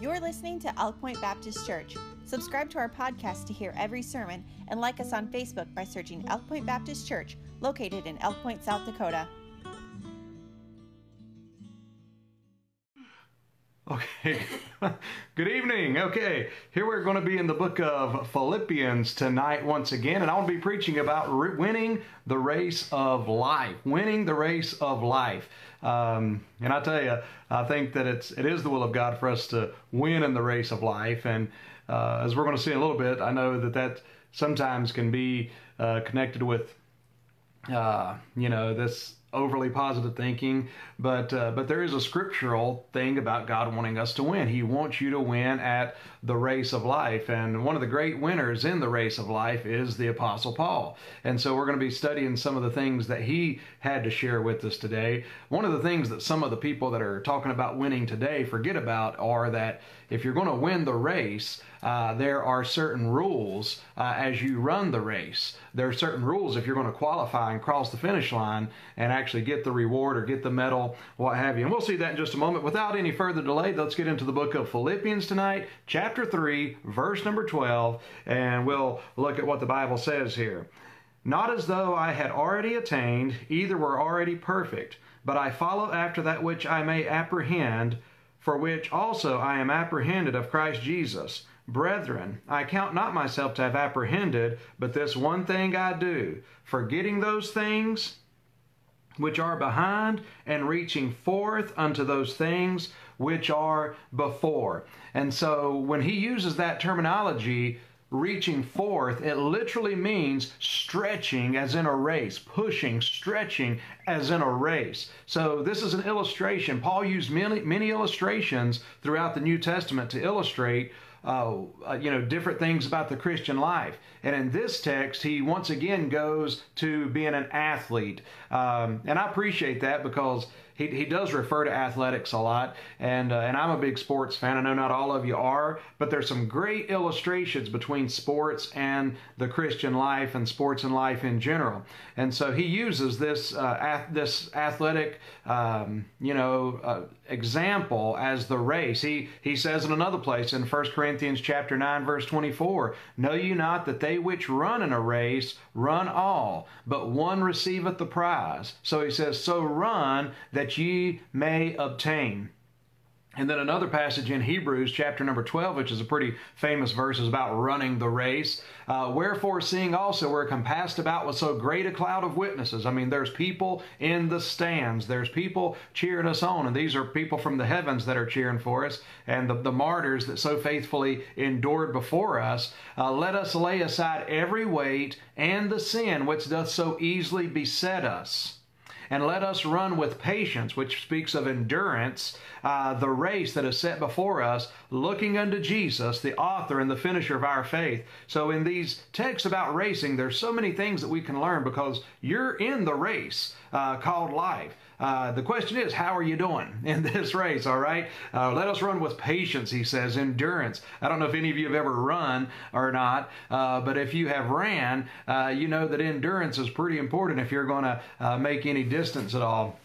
You're listening to Elk Point Baptist Church. Subscribe to our podcast to hear every sermon and like us on Facebook by searching Elk Point Baptist Church, located in Elk Point, South Dakota. Okay, good evening. Okay, here we're going to be in the book of Philippians tonight once again, and I want to be preaching about re- winning the race of life. Winning the race of life. Um, and I tell you, I think that it's it is the will of God for us to win in the race of life. And uh, as we're going to see in a little bit, I know that that sometimes can be uh, connected with, uh, you know, this overly positive thinking, but uh, but there is a scriptural thing about God wanting us to win. He wants you to win at the race of life, and one of the great winners in the race of life is the Apostle Paul. And so we're going to be studying some of the things that he had to share with us today. One of the things that some of the people that are talking about winning today forget about are that if you're going to win the race, uh, there are certain rules uh, as you run the race. There are certain rules if you're going to qualify and cross the finish line and actually get the reward or get the medal, what have you. And we'll see that in just a moment. Without any further delay, let's get into the book of Philippians tonight, chapter 3, verse number 12, and we'll look at what the Bible says here. Not as though I had already attained, either were already perfect, but I follow after that which I may apprehend, for which also I am apprehended of Christ Jesus. Brethren, I count not myself to have apprehended, but this one thing I do, forgetting those things which are behind, and reaching forth unto those things which are before. And so when he uses that terminology, reaching forth, it literally means stretching as in a race, pushing, stretching as in a race. So this is an illustration. Paul used many, many illustrations throughout the New Testament to illustrate uh, uh, you know, different things about the Christian life. And in this text, he once again goes to being an athlete. Um, and I appreciate that because he, he does refer to athletics a lot, and uh, and I'm a big sports fan. I know not all of you are, but there's some great illustrations between sports and the Christian life and sports and life in general. And so he uses this uh, ath- this athletic, um, you know, uh, example as the race. He he says in another place in 1 Corinthians chapter 9 verse 24, "Know you not that they which run in a race run all, but one receiveth the prize." So he says, "So run that ye may obtain." And then another passage in Hebrews, chapter number 12, which is a pretty famous verse, is about running the race. Uh, Wherefore, seeing also we're compassed about with so great a cloud of witnesses. I mean, there's people in the stands, there's people cheering us on, and these are people from the heavens that are cheering for us, and the, the martyrs that so faithfully endured before us. Uh, let us lay aside every weight and the sin which doth so easily beset us and let us run with patience, which speaks of endurance, uh, the race that is set before us, looking unto Jesus, the author and the finisher of our faith. So, in these texts about racing, there's so many things that we can learn because you're in the race uh, called life. Uh, the question is, how are you doing in this race? All right. Uh, let us run with patience, he says, endurance. I don't know if any of you have ever run or not, uh, but if you have ran, uh, you know that endurance is pretty important if you're going to uh, make any distance at all.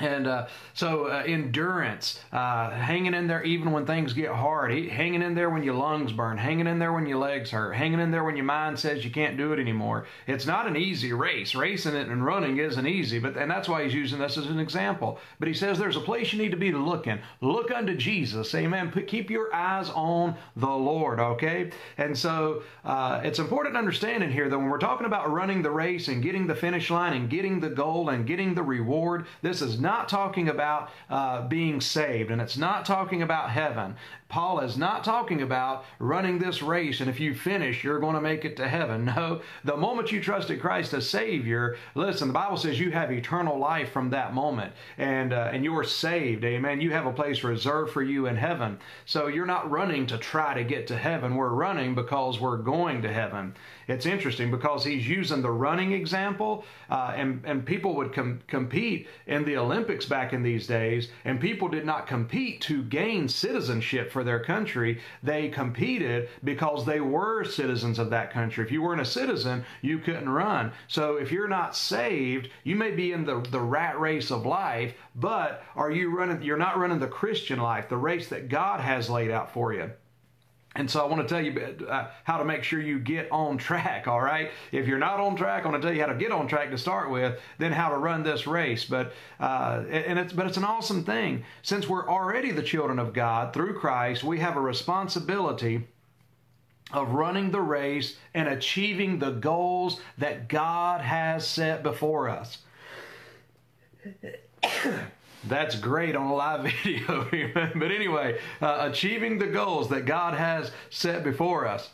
And uh, so, uh, endurance, uh, hanging in there even when things get hard, hanging in there when your lungs burn, hanging in there when your legs hurt, hanging in there when your mind says you can't do it anymore. It's not an easy race. Racing it and running isn't easy, but and that's why he's using this as an example. But he says there's a place you need to be looking. Look in. Look unto Jesus. Amen. Keep your eyes on the Lord. Okay. And so uh, it's important to understand in here that when we're talking about running the race and getting the finish line and getting the goal and getting the reward, this is not talking about uh, being saved and it's not talking about heaven. Paul is not talking about running this race and if you finish, you're going to make it to heaven. No, the moment you trusted Christ as Savior, listen, the Bible says you have eternal life from that moment and, uh, and you're saved. Amen. You have a place reserved for you in heaven. So you're not running to try to get to heaven. We're running because we're going to heaven. It's interesting because he's using the running example uh, and, and people would com- compete in the Olympics Olympics back in these days, and people did not compete to gain citizenship for their country. They competed because they were citizens of that country. If you weren't a citizen, you couldn't run. So if you're not saved, you may be in the, the rat race of life, but are you running you're not running the Christian life, the race that God has laid out for you. And so I want to tell you uh, how to make sure you get on track, all right? If you're not on track, I want to tell you how to get on track to start with, then how to run this race. But uh, and it's but it's an awesome thing. Since we're already the children of God through Christ, we have a responsibility of running the race and achieving the goals that God has set before us. That's great on a live video. but anyway, uh, achieving the goals that God has set before us.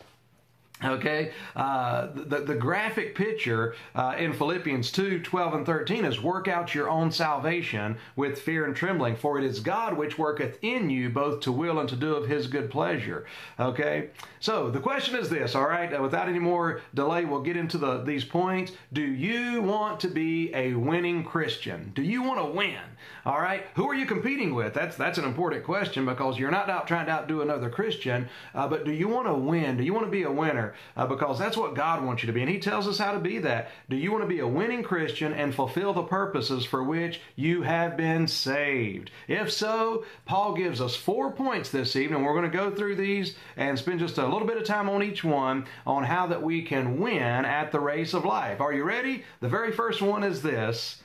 Okay, uh, the, the graphic picture uh, in Philippians 2 12 and 13 is work out your own salvation with fear and trembling, for it is God which worketh in you both to will and to do of his good pleasure. Okay, so the question is this, all right, uh, without any more delay, we'll get into the, these points. Do you want to be a winning Christian? Do you want to win? All right, who are you competing with? That's, that's an important question because you're not out trying to outdo another Christian, uh, but do you want to win? Do you want to be a winner? uh, because that's what God wants you to be. And He tells us how to be that. Do you want to be a winning Christian and fulfill the purposes for which you have been saved? If so, Paul gives us four points this evening. We're going to go through these and spend just a little bit of time on each one on how that we can win at the race of life. Are you ready? The very first one is this.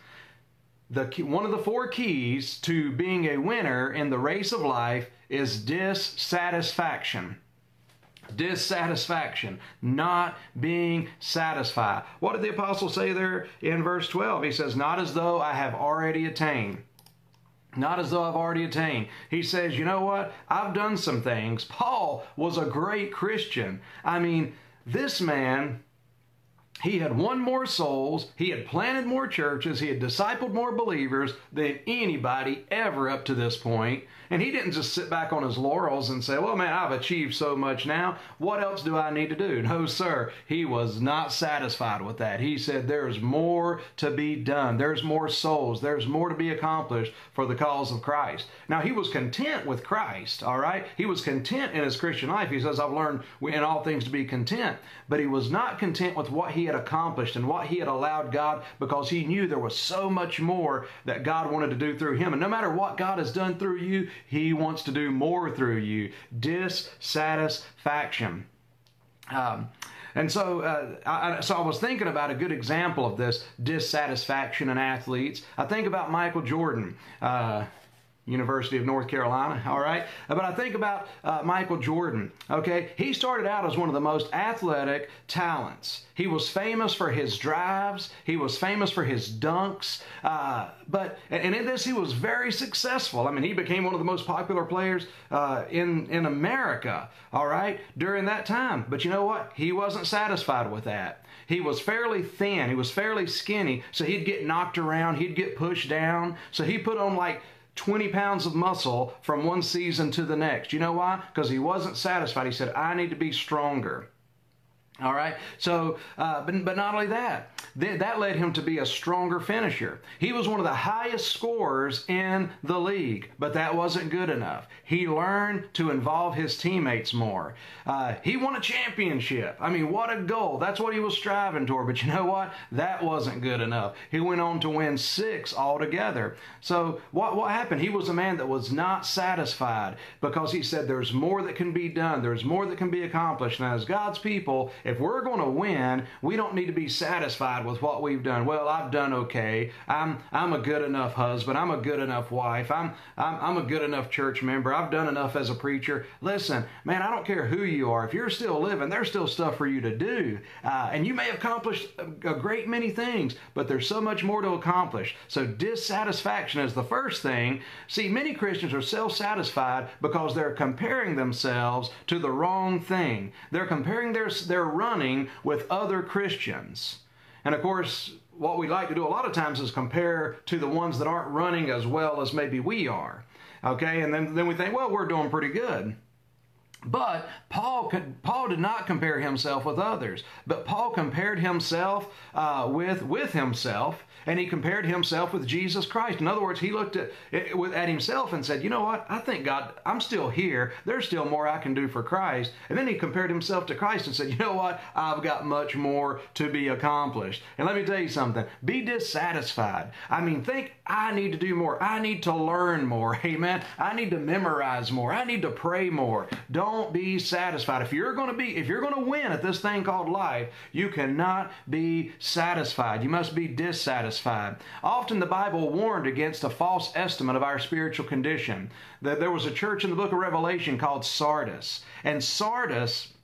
The, one of the four keys to being a winner in the race of life is dissatisfaction dissatisfaction, not being satisfied. What did the apostle say there in verse 12? He says, Not as though I have already attained. Not as though I've already attained. He says, You know what? I've done some things. Paul was a great Christian. I mean, this man he had won more souls, he had planted more churches, he had discipled more believers than anybody ever up to this point. And he didn't just sit back on his laurels and say, Well, man, I've achieved so much now. What else do I need to do? No, sir. He was not satisfied with that. He said, There's more to be done. There's more souls. There's more to be accomplished for the cause of Christ. Now, he was content with Christ, all right? He was content in his Christian life. He says, I've learned in all things to be content. But he was not content with what he had accomplished and what he had allowed God because he knew there was so much more that God wanted to do through him. And no matter what God has done through you, he wants to do more through you. Dissatisfaction. Um, and so, uh, I, so I was thinking about a good example of this dissatisfaction in athletes. I think about Michael Jordan. Uh, University of North Carolina, all right? But I think about uh, Michael Jordan, okay? He started out as one of the most athletic talents. He was famous for his drives, he was famous for his dunks, uh, but, and in this, he was very successful. I mean, he became one of the most popular players uh, in, in America, all right, during that time. But you know what? He wasn't satisfied with that. He was fairly thin, he was fairly skinny, so he'd get knocked around, he'd get pushed down. So he put on like 20 pounds of muscle from one season to the next. You know why? Because he wasn't satisfied. He said, I need to be stronger. All right. So, uh, but, but not only that, th- that led him to be a stronger finisher. He was one of the highest scorers in the league, but that wasn't good enough. He learned to involve his teammates more. Uh, he won a championship. I mean, what a goal. That's what he was striving toward. But you know what? That wasn't good enough. He went on to win six altogether. So, what, what happened? He was a man that was not satisfied because he said, There's more that can be done, there's more that can be accomplished. Now, as God's people, if we're going to win, we don't need to be satisfied with what we've done. Well, I've done okay. I'm I'm a good enough husband. I'm a good enough wife. I'm I'm, I'm a good enough church member. I've done enough as a preacher. Listen, man, I don't care who you are. If you're still living, there's still stuff for you to do, uh, and you may have accomplished a, a great many things, but there's so much more to accomplish. So dissatisfaction is the first thing. See, many Christians are self-satisfied because they're comparing themselves to the wrong thing. They're comparing their their running with other Christians. And of course, what we like to do a lot of times is compare to the ones that aren't running as well as maybe we are. Okay, and then, then we think, well, we're doing pretty good. But Paul Paul did not compare himself with others, but Paul compared himself uh, with with himself, and he compared himself with Jesus Christ. In other words, he looked at eh, at himself and said, "You know what? I think God, I'm still here. There's still more I can do for Christ." And then he compared himself to Christ and said, "You know what? I've got much more to be accomplished." And let me tell you something: be dissatisfied. I mean, think I need to do more. I need to learn more. Amen. I need to memorize more. I need to pray more. Don't be satisfied. If you're going to be, if you're going to win at this thing called life, you cannot be satisfied. You must be dissatisfied. Often the Bible warned against a false estimate of our spiritual condition. That there was a church in the book of Revelation called Sardis, and Sardis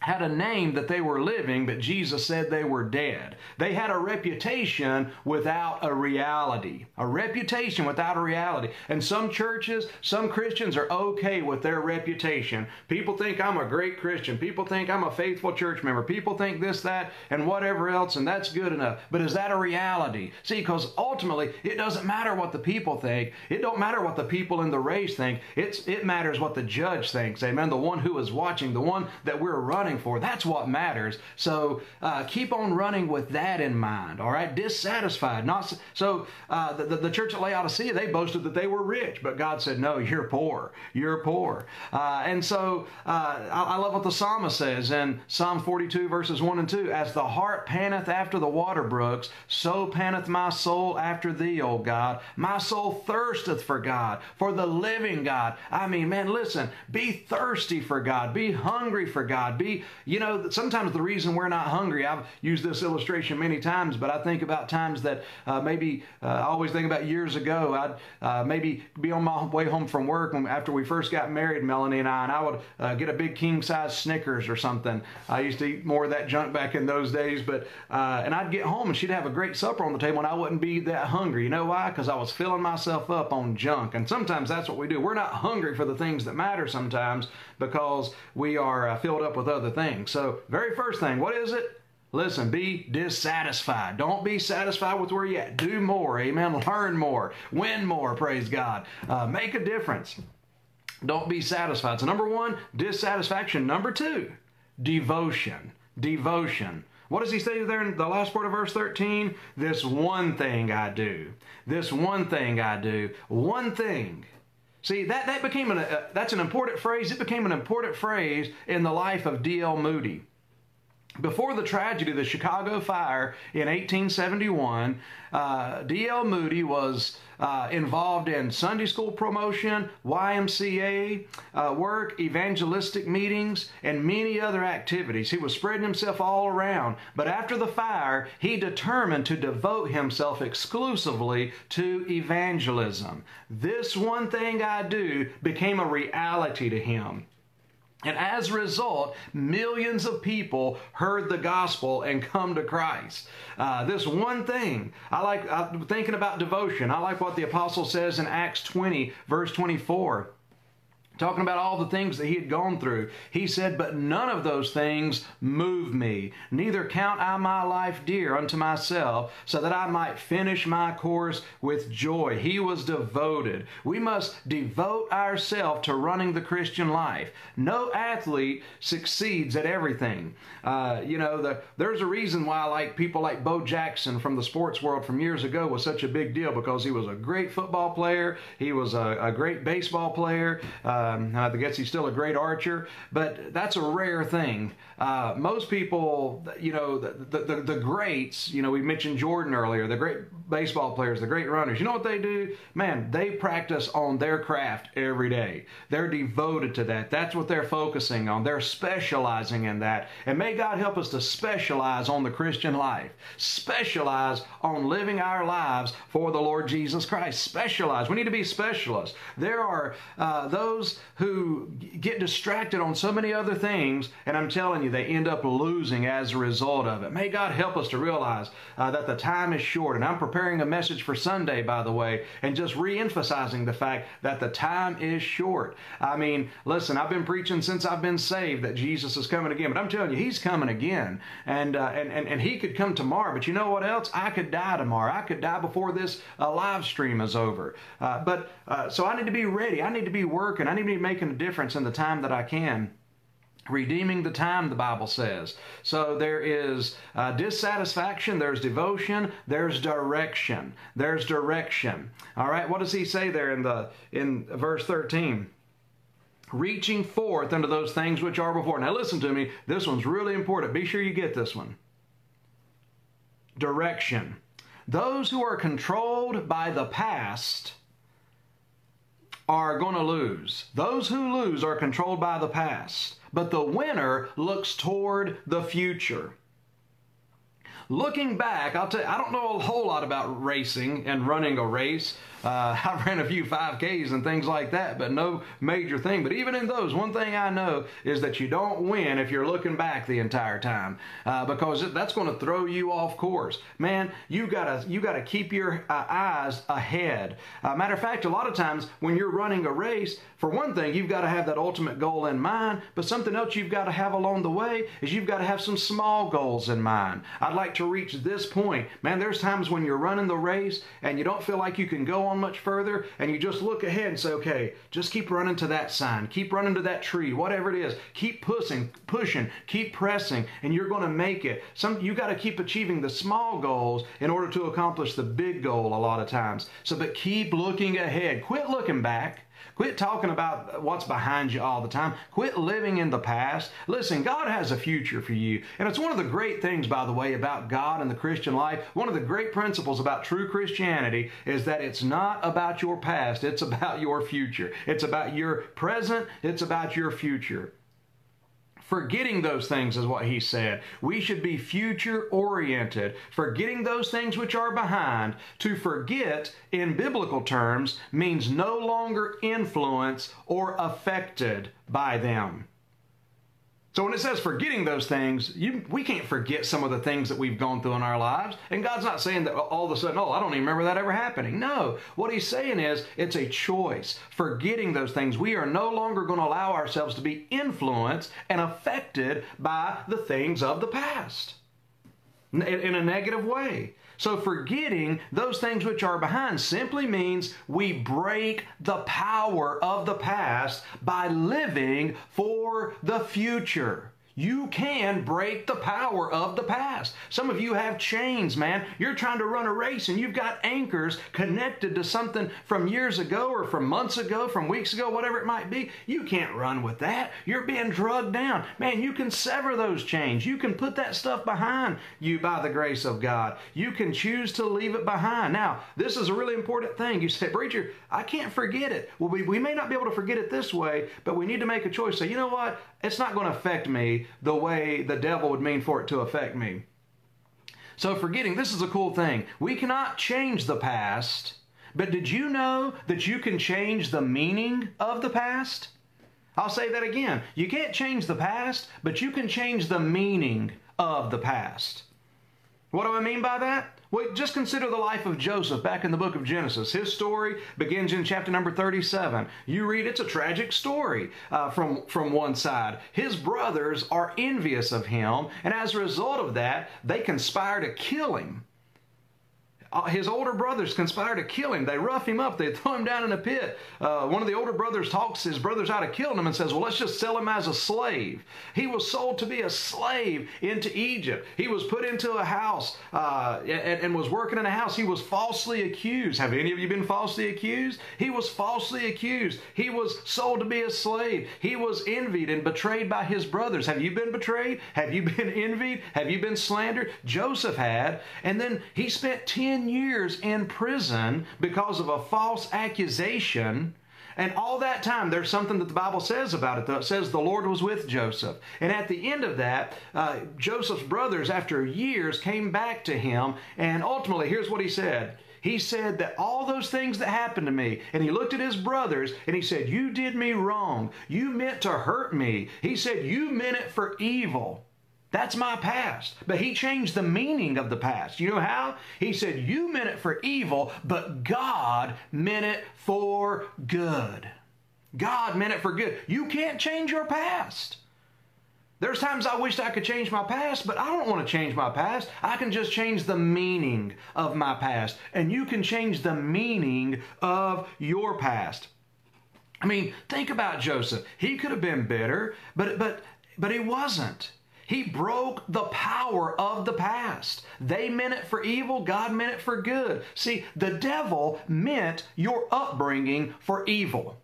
had a name that they were living, but Jesus said they were dead. They had a reputation without a reality. A reputation without a reality. And some churches, some Christians are okay with their reputation. People think I'm a great Christian. People think I'm a faithful church member. People think this, that, and whatever else, and that's good enough. But is that a reality? See, because ultimately, it doesn't matter what the people think. It don't matter what the people in the race think. It's, it matters what the judge thinks. Amen. The one who is watching, the one that we're running running for. That's what matters. So uh, keep on running with that in mind. All right, dissatisfied. Not so. Uh, the, the, church at Laodicea they boasted that they were rich, but God said, "No, you're poor. You're poor." Uh, and so uh, I, I love what the psalmist says in Psalm 42 verses one and two: "As the hart panteth after the water brooks, so panteth my soul after thee, O God. My soul thirsteth for God, for the living God." I mean, man, listen. Be thirsty for God. Be hungry for God. Be you know, sometimes the reason we're not hungry, I've used this illustration many times, but I think about times that uh, maybe uh, I always think about years ago. I'd uh, maybe be on my way home from work when, after we first got married, Melanie and I, and I would uh, get a big king size Snickers or something. I used to eat more of that junk back in those days, but uh, and I'd get home and she'd have a great supper on the table, and I wouldn't be that hungry. You know why? Because I was filling myself up on junk, and sometimes that's what we do. We're not hungry for the things that matter sometimes because we are uh, filled up with other things. So, very first thing, what is it? Listen, be dissatisfied. Don't be satisfied with where you're at. Do more. Amen. Learn more. Win more. Praise God. Uh, make a difference. Don't be satisfied. So, number one, dissatisfaction. Number two, devotion. Devotion. What does he say there in the last part of verse 13? This one thing I do. This one thing I do. One thing. See, that, that became an, uh, that's an important phrase. It became an important phrase in the life of D.L. Moody. Before the tragedy of the Chicago fire in 1871, uh, D.L. Moody was uh, involved in Sunday school promotion, YMCA uh, work, evangelistic meetings, and many other activities. He was spreading himself all around. But after the fire, he determined to devote himself exclusively to evangelism. This one thing I do became a reality to him. And as a result, millions of people heard the gospel and come to Christ. Uh, this one thing, I like uh, thinking about devotion. I like what the apostle says in Acts 20, verse 24 talking about all the things that he had gone through. He said, But none of those things move me. Neither count I my life dear unto myself, so that I might finish my course with joy. He was devoted. We must devote ourselves to running the Christian life. No athlete succeeds at everything. Uh, you know, the, there's a reason why like people like Bo Jackson from the sports world from years ago was such a big deal because he was a great football player, he was a, a great baseball player. Uh, um, I guess he's still a great archer, but that's a rare thing. Uh, most people, you know, the, the, the, greats, you know, we mentioned Jordan earlier, the great baseball players, the great runners, you know what they do? Man, they practice on their craft every day. They're devoted to that. That's what they're focusing on. They're specializing in that. And may God help us to specialize on the Christian life, specialize on living our lives for the Lord Jesus Christ. Specialize. We need to be specialists. There are uh, those who get distracted on so many other things, and I'm telling you, they end up losing as a result of it. May God help us to realize uh, that the time is short. And I'm preparing a message for Sunday, by the way, and just re emphasizing the fact that the time is short. I mean, listen, I've been preaching since I've been saved that Jesus is coming again, but I'm telling you, He's coming again. And, uh, and, and, and He could come tomorrow, but you know what else? I could die tomorrow. I could die before this uh, live stream is over. Uh, but uh, so I need to be ready. I need to be working. I need making a difference in the time that I can redeeming the time the bible says. So there is uh, dissatisfaction there's devotion there's direction. There's direction. All right what does he say there in the in verse 13 reaching forth unto those things which are before. Now listen to me this one's really important. Be sure you get this one. Direction. Those who are controlled by the past are going to lose those who lose are controlled by the past but the winner looks toward the future. Looking back, I'll tell you, I don't know a whole lot about racing and running a race. Uh, I ran a few 5Ks and things like that, but no major thing. But even in those, one thing I know is that you don't win if you're looking back the entire time, uh, because that's going to throw you off course. Man, you gotta you gotta keep your uh, eyes ahead. Uh, matter of fact, a lot of times when you're running a race, for one thing, you've got to have that ultimate goal in mind, but something else you've got to have along the way is you've got to have some small goals in mind. I'd like to reach this point. Man, there's times when you're running the race and you don't feel like you can go on much further, and you just look ahead and say, okay, just keep running to that sign, keep running to that tree, whatever it is. Keep pushing, pushing, keep pressing, and you're going to make it. Some you got to keep achieving the small goals in order to accomplish the big goal a lot of times. So, but keep looking ahead. Quit looking back. Quit talking about what's behind you all the time. Quit living in the past. Listen, God has a future for you. And it's one of the great things, by the way, about God and the Christian life. One of the great principles about true Christianity is that it's not about your past, it's about your future. It's about your present, it's about your future. Forgetting those things is what he said. We should be future oriented. Forgetting those things which are behind. To forget, in biblical terms, means no longer influenced or affected by them. So when it says forgetting those things, you, we can't forget some of the things that we've gone through in our lives. And God's not saying that all of a sudden, oh, I don't even remember that ever happening. No. What He's saying is it's a choice. Forgetting those things. We are no longer going to allow ourselves to be influenced and affected by the things of the past in a negative way. So forgetting those things which are behind simply means we break the power of the past by living for the future. You can break the power of the past. Some of you have chains, man. You're trying to run a race and you've got anchors connected to something from years ago or from months ago, from weeks ago, whatever it might be. You can't run with that. You're being drugged down. Man, you can sever those chains. You can put that stuff behind you by the grace of God. You can choose to leave it behind. Now, this is a really important thing. You say, Preacher, I can't forget it. Well, we, we may not be able to forget it this way, but we need to make a choice. Say, you know what? It's not going to affect me the way the devil would mean for it to affect me. So, forgetting, this is a cool thing. We cannot change the past, but did you know that you can change the meaning of the past? I'll say that again. You can't change the past, but you can change the meaning of the past. What do I mean by that? Well, just consider the life of Joseph back in the book of Genesis. His story begins in chapter number 37. You read, it's a tragic story uh, from, from one side. His brothers are envious of him, and as a result of that, they conspire to kill him. Uh, his older brothers conspire to kill him. They rough him up. They throw him down in a pit. Uh, one of the older brothers talks his brothers out of killing him and says, Well, let's just sell him as a slave. He was sold to be a slave into Egypt. He was put into a house uh, and, and, was working in a house. He was falsely accused. Have any of you been falsely accused? He was falsely accused. He was sold to be a slave. He was envied and betrayed by his brothers. Have you been betrayed? Have you been envied? Have you been slandered? Joseph had. And then he spent 10 10 years in prison because of a false accusation. And all that time, there's something that the Bible says about it, though. It says the Lord was with Joseph. And at the end of that, uh, Joseph's brothers, after years, came back to him. And ultimately, here's what he said. He said that all those things that happened to me, and he looked at his brothers and he said, You did me wrong. You meant to hurt me. He said, You meant it for evil. That's my past. But he changed the meaning of the past. You know how? He said, You meant it for evil, but God meant it for good. God meant it for good. You can't change your past. There's times I wished I could change my past, but I don't want to change my past. I can just change the meaning of my past. And you can change the meaning of your past. I mean, think about Joseph. He could have been bitter, but but but he wasn't. He broke the power of the past. They meant it for evil, God meant it for good. See, the devil meant your upbringing for evil.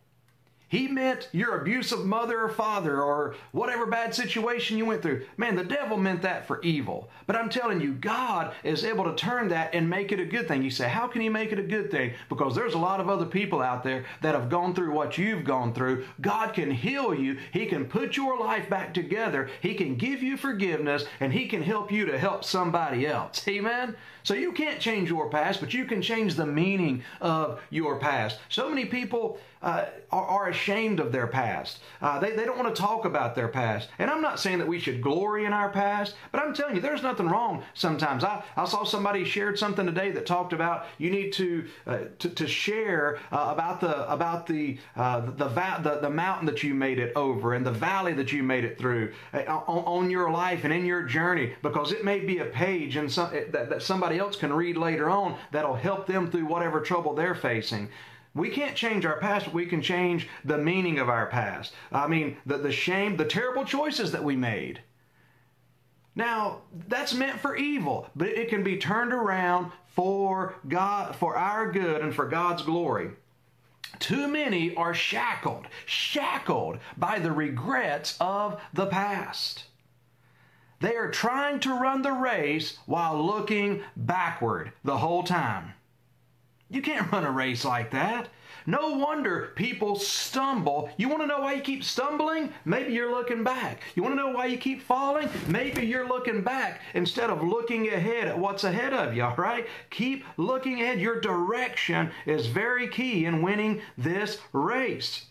He meant your abusive mother or father or whatever bad situation you went through. Man, the devil meant that for evil. But I'm telling you, God is able to turn that and make it a good thing. You say, how can He make it a good thing? Because there's a lot of other people out there that have gone through what you've gone through. God can heal you. He can put your life back together. He can give you forgiveness and He can help you to help somebody else. Amen? So you can't change your past, but you can change the meaning of your past. So many people uh, are, are, ashamed of their past. Uh, they, they don't want to talk about their past. And I'm not saying that we should glory in our past, but I'm telling you, there's nothing wrong sometimes. I, I saw somebody shared something today that talked about you need to uh, to, to, share uh, about the about the, uh, the, the, the mountain that you made it over and the valley that you made it through uh, on, on, your life and in your journey because it may be a page and some, that, that somebody else can read later on that'll help them through whatever trouble they're facing. We can't change our past, but we can change the meaning of our past. I mean, the, the shame, the terrible choices that we made. Now, that's meant for evil, but it can be turned around for God, for our good and for God's glory. Too many are shackled, shackled by the regrets of the past. They are trying to run the race while looking backward the whole time. You can't run a race like that. No wonder people stumble. You want to know why you keep stumbling? Maybe you're looking back. You want to know why you keep falling? Maybe you're looking back instead of looking ahead at what's ahead of you, all right? Keep looking ahead. Your direction is very key in winning this race.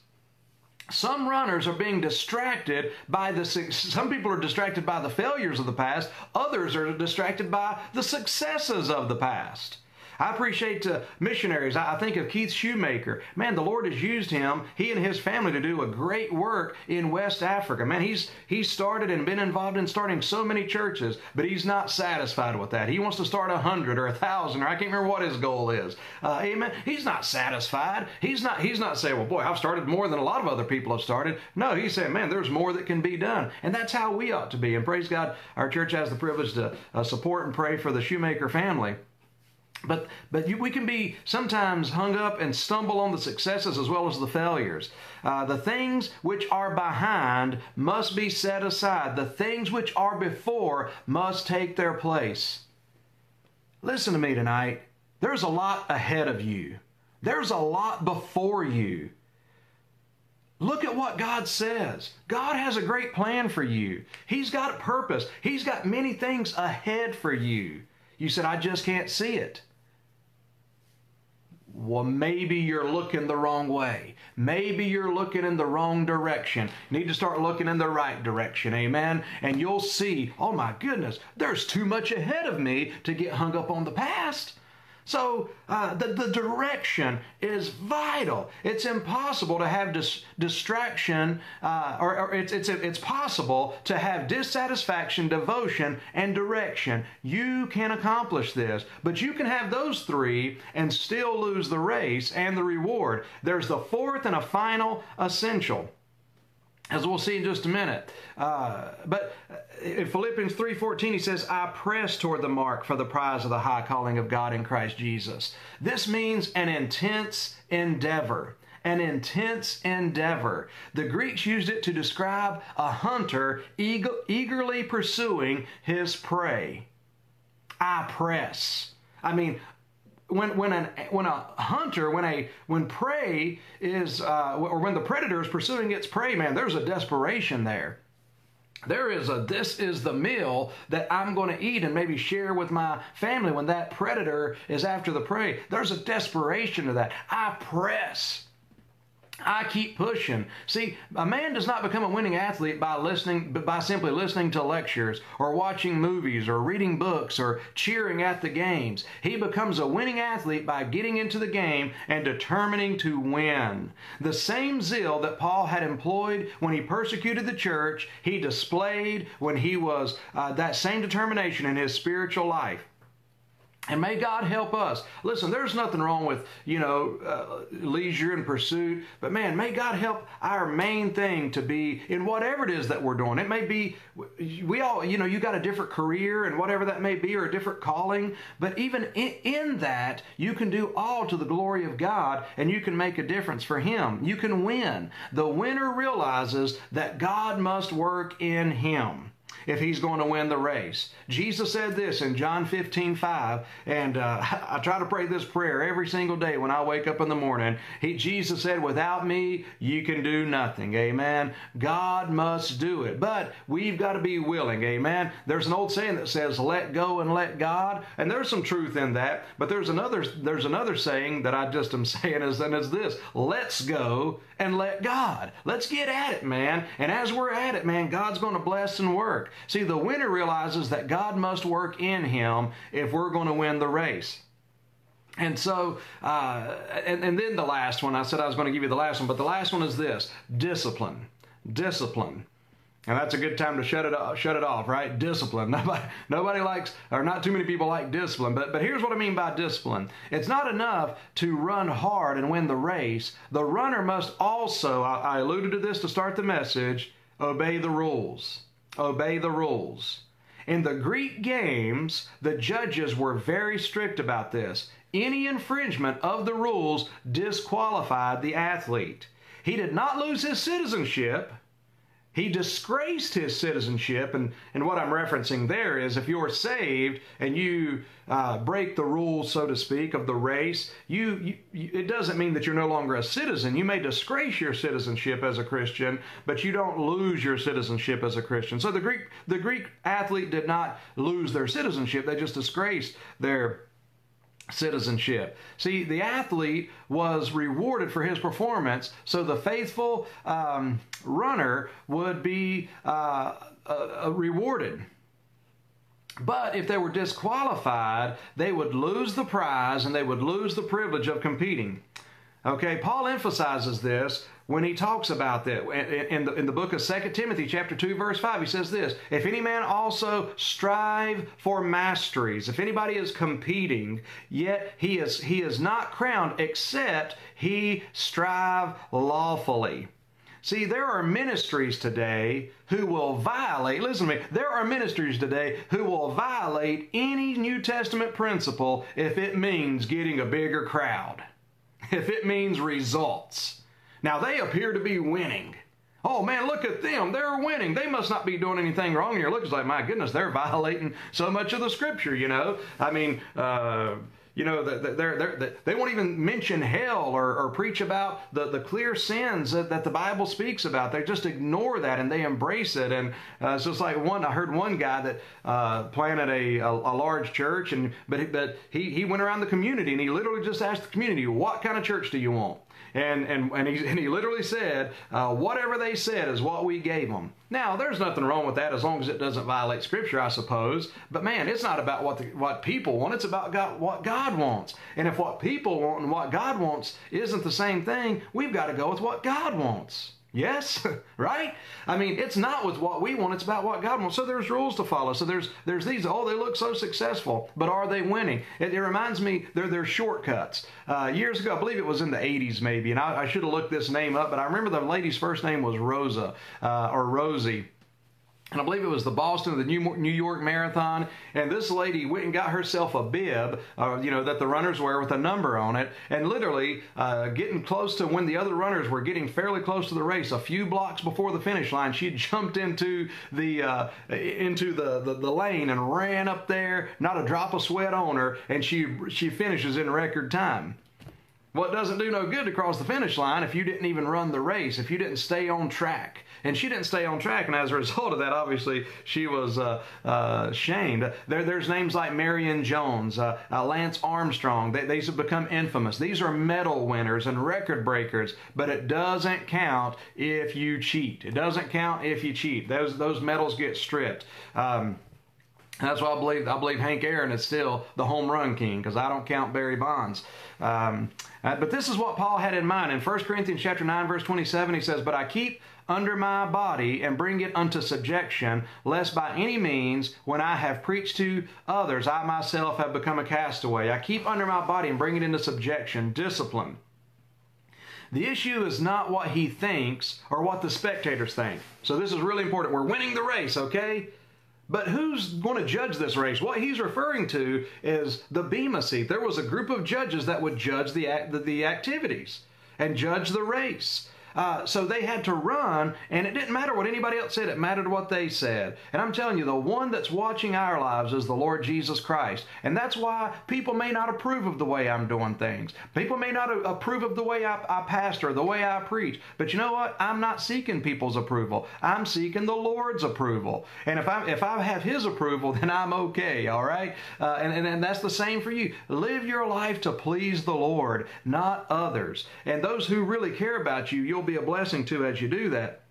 Some runners are being distracted by the some people are distracted by the failures of the past, others are distracted by the successes of the past. I appreciate uh, missionaries. I, I think of Keith Shoemaker. Man, the Lord has used him, he and his family, to do a great work in West Africa. Man, he's he's started and been involved in starting so many churches, but he's not satisfied with that. He wants to start a hundred or a thousand, or I can't remember what his goal is. Uh, amen. He's not satisfied. He's not. He's not saying, "Well, boy, I've started more than a lot of other people have started." No, he's saying, "Man, there's more that can be done," and that's how we ought to be. And praise God, our church has the privilege to uh, support and pray for the Shoemaker family. But, but you, we can be sometimes hung up and stumble on the successes as well as the failures. Uh, the things which are behind must be set aside. The things which are before must take their place. Listen to me tonight. There's a lot ahead of you, there's a lot before you. Look at what God says. God has a great plan for you. He's got a purpose. He's got many things ahead for you. You said, I just can't see it. Well, maybe you're looking the wrong way. Maybe you're looking in the wrong direction. You need to start looking in the right direction. Amen. And you'll see, oh my goodness, there's too much ahead of me to get hung up on the past. So uh, the, the direction is vital. It's impossible to have dis- distraction, uh, or, or, it's, it's, it's possible to have dissatisfaction, devotion, and direction. You can accomplish this, but you can have those three and still lose the race and the reward. There's the fourth and a final essential as we'll see in just a minute. Uh, but in Philippians 3:14 he says, "I press toward the mark for the prize of the high calling of God in Christ Jesus." This means an intense endeavor. An intense endeavor. The Greeks used it to describe a hunter eagerly pursuing his prey. I press. I mean, when when an when a hunter when a when prey is uh, or when the predator is pursuing its prey, man, there's a desperation there. There is a this is the meal that I'm going to eat and maybe share with my family when that predator is after the prey. There's a desperation to that. I press. I keep pushing. See, a man does not become a winning athlete by listening by simply listening to lectures or watching movies or reading books or cheering at the games. He becomes a winning athlete by getting into the game and determining to win. The same zeal that Paul had employed when he persecuted the church, he displayed when he was uh, that same determination in his spiritual life. And may God help us. Listen, there's nothing wrong with, you know, uh, leisure and pursuit, but man, may God help our main thing to be in whatever it is that we're doing. It may be, we all, you know, you got a different career and whatever that may be or a different calling, but even in, in that, you can do all to the glory of God and you can make a difference for Him. You can win. The winner realizes that God must work in him if he's going to win the race. Jesus said this in John 15, 5, and uh, I try to pray this prayer every single day when I wake up in the morning. He, Jesus said, Without me, you can do nothing. Amen. God must do it, but we've got to be willing. Amen. There's an old saying that says, Let go and let God, and there's some truth in that, but there's another, there's another saying that I just am saying, is, and it's this Let's go and let God. Let's get at it, man. And as we're at it, man, God's going to bless and work. See, the winner realizes that God must work in him if we're going to win the race. And so, uh, and, and then the last one, I said I was going to give you the last one, but the last one is this discipline. Discipline. And that's a good time to shut it off, shut it off, right? Discipline. Nobody, nobody likes, or not too many people like discipline. But, but here's what I mean by discipline. It's not enough to run hard and win the race. The runner must also, I, I alluded to this to start the message, obey the rules. Obey the rules. In the Greek games, the judges were very strict about this. Any infringement of the rules disqualified the athlete. He did not lose his citizenship he disgraced his citizenship. And, and what I'm referencing there is if you're saved and you uh, break the rules, so to speak, of the race, you, you, it doesn't mean that you're no longer a citizen. You may disgrace your citizenship as a Christian, but you don't lose your citizenship as a Christian. So the Greek, the Greek athlete did not lose their citizenship, they just disgraced their citizenship. See, the athlete was rewarded for his performance, so the faithful um, runner would be uh, uh, rewarded. But if they were disqualified, they would lose the prize and they would lose the privilege of competing. Okay, Paul emphasizes this when he talks about that. In the, in the book of 2 Timothy chapter 2 verse 5 he says this if any man also strive for masteries if anybody is competing yet he is he is not crowned except he strive lawfully. See, there are ministries today who will violate, listen to me, there are ministries today who will violate any New Testament principle if it means getting a bigger crowd, if it means results. Now they appear to be winning. Oh man, look at them. They're winning. They must not be doing anything wrong. You're looking like, my goodness, they're violating so much of the scripture, you know? I mean, uh, you know, they're, they're, they won't even mention hell or, or preach about the, the clear sins that, that, the Bible speaks about. They just ignore that and they embrace it. And uh, so it's like one, I heard one guy that uh, planted a, a, a, large church, and but, but he, he went around the community and he literally just asked the community, What kind of church do you want? And, and, and, he, and he literally said, uh, whatever they said is what we gave them. Now, there's nothing wrong with that as long as it doesn't violate Scripture, I suppose. But man, it's not about what, the, what people want, it's about God, what God wants. And if what people want and what God wants isn't the same thing, we've got to go with what God wants. Yes, right? I mean, it's not with what we want, it's about what God wants. So there's rules to follow. So there's there's these, oh, they look so successful, but are they winning? It, it reminds me, they're, they're shortcuts. Uh, years ago, I believe it was in the 80s maybe, and I, I should have looked this name up, but I remember the lady's first name was Rosa uh, or Rosie and I believe it was the Boston or the New York Marathon. And this lady went and got herself a bib, uh, you know, that the runners wear with a number on it. And literally, uh, getting close to when the other runners were getting fairly close to the race, a few blocks before the finish line, she jumped into the uh, into the, the, the lane and ran up there, not a drop of sweat on her, and she she finishes in record time. Well, doesn't do no good to cross the finish line if you didn't even run the race, if you didn't stay on track and she didn't stay on track. And as a result of that, obviously, she was uh, uh, shamed. There, there's names like Marion Jones, uh, uh, Lance Armstrong. They, these have become infamous. These are medal winners and record breakers, but it doesn't count if you cheat. It doesn't count if you cheat. Those, those medals get stripped. Um, that's why I believe I believe Hank Aaron is still the home run king because I don't count Barry Bonds. Um, uh, but this is what Paul had in mind in 1 Corinthians chapter 9 verse 27. He says, "But I keep under my body and bring it unto subjection, lest by any means, when I have preached to others, I myself have become a castaway. I keep under my body and bring it into subjection, discipline." The issue is not what he thinks or what the spectators think. So this is really important. We're winning the race, okay? But who's going to judge this race? What he's referring to is the Bema seat. There was a group of judges that would judge the, the, the activities and judge the race. Uh, so they had to run, and it didn't matter what anybody else said, it mattered what they said. And I'm telling you, the one that's watching our lives is the Lord Jesus Christ. And that's why people may not approve of the way I'm doing things. People may not approve of the way I, I pastor, the way I preach. But you know what? I'm not seeking people's approval. I'm seeking the Lord's approval. And if I if I have His approval, then I'm okay. All right. Uh, and, and and that's the same for you. Live your life to please the Lord, not others. And those who really care about you, you'll be a blessing to as you do that.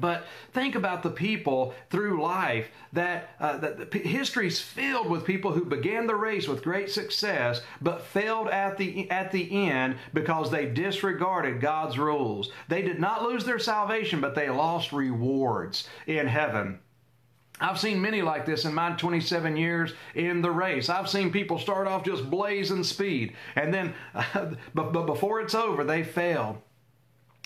But think about the people through life that, uh, that history's filled with people who began the race with great success, but failed at the at the end because they disregarded God's rules. They did not lose their salvation, but they lost rewards in heaven. I've seen many like this in my 27 years in the race. I've seen people start off just blazing speed, and then, uh, but, but before it's over, they fail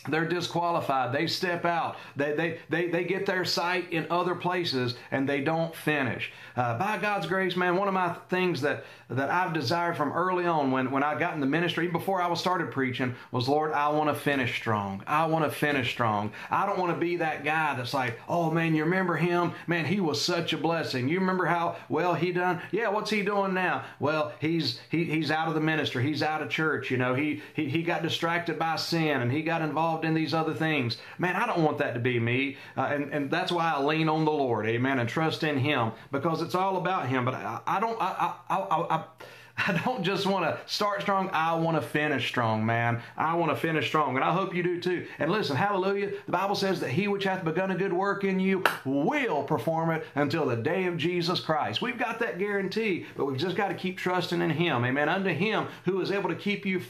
they're disqualified. They step out. They, they, they, they get their sight in other places and they don't finish. Uh, by God's grace, man, one of my things that, that I've desired from early on when, when I got in the ministry, before I was started preaching, was Lord, I want to finish strong. I want to finish strong. I don't want to be that guy that's like, oh man, you remember him? Man, he was such a blessing. You remember how well he done? Yeah, what's he doing now? Well, he's he, he's out of the ministry. He's out of church. You know, he, he he got distracted by sin and he got involved in these other things. Man, I don't want that to be me. Uh, and, and that's why I lean on the Lord, amen, and trust in Him because it's all about Him. But I, I don't, I, I, I, I I don't just want to start strong, I want to finish strong, man. I want to finish strong, and I hope you do too. And listen, hallelujah, the Bible says that he which hath begun a good work in you will perform it until the day of Jesus Christ. We've got that guarantee, but we've just got to keep trusting in him. Amen. Unto him who is able to keep you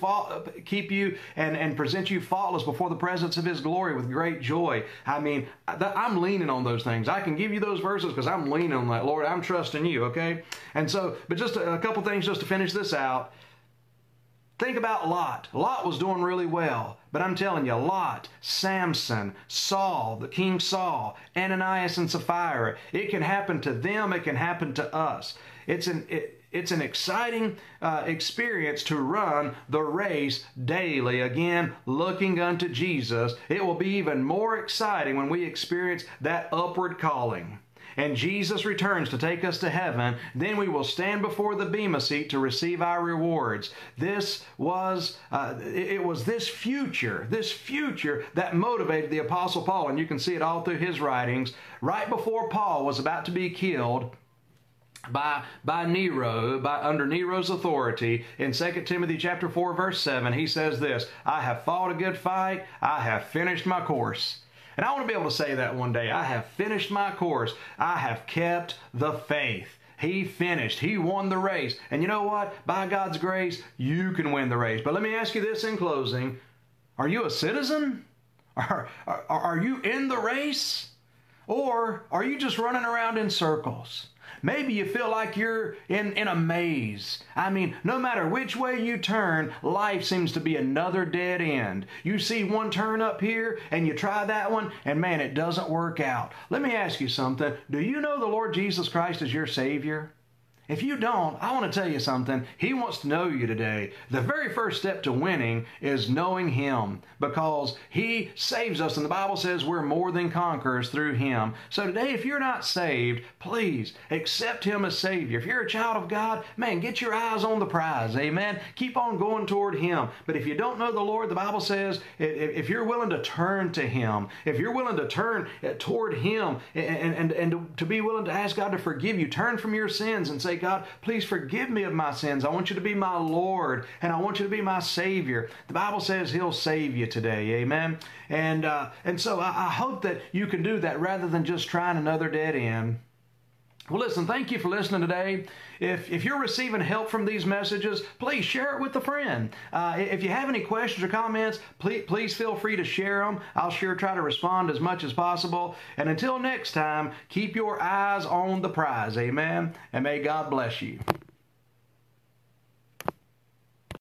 keep you and, and present you faultless before the presence of his glory with great joy. I mean, I'm leaning on those things. I can give you those verses because I'm leaning on that. Lord, I'm trusting you, okay? And so, but just a, a couple things just to finish this out. Think about Lot. Lot was doing really well. But I'm telling you, Lot, Samson, Saul, the King Saul, Ananias and Sapphira, it can happen to them, it can happen to us. It's an, it, it's an exciting uh, experience to run the race daily. Again, looking unto Jesus. It will be even more exciting when we experience that upward calling and Jesus returns to take us to heaven, then we will stand before the Bema seat to receive our rewards. This was, uh, it was this future, this future that motivated the Apostle Paul, and you can see it all through his writings. Right before Paul was about to be killed, by by Nero by under Nero's authority in 2 Timothy chapter 4 verse 7 he says this I have fought a good fight I have finished my course and I want to be able to say that one day. I have finished my course. I have kept the faith. He finished. He won the race. And you know what? By God's grace, you can win the race. But let me ask you this in closing Are you a citizen? Are, are, are you in the race? Or are you just running around in circles? Maybe you feel like you're in, in a maze. I mean, no matter which way you turn, life seems to be another dead end. You see one turn up here and you try that one, and man, it doesn't work out. Let me ask you something. Do you know the Lord Jesus Christ is your Savior? If you don't, I want to tell you something. He wants to know you today. The very first step to winning is knowing Him because He saves us, and the Bible says we're more than conquerors through Him. So today, if you're not saved, please accept Him as Savior. If you're a child of God, man, get your eyes on the prize. Amen. Keep on going toward Him. But if you don't know the Lord, the Bible says if you're willing to turn to Him, if you're willing to turn eh, toward Him and, and, and to be willing to ask God to forgive you, turn from your sins and say, God, please forgive me of my sins. I want you to be my Lord and I want you to be my Savior. The Bible says He'll save you today. Amen. And uh, and so I, I hope that you can do that rather than just trying another dead end. Well, listen, thank you for listening today. If, if you're receiving help from these messages, please share it with a friend. Uh, if you have any questions or comments, please, please feel free to share them. I'll sure try to respond as much as possible. And until next time, keep your eyes on the prize. Amen. And may God bless you.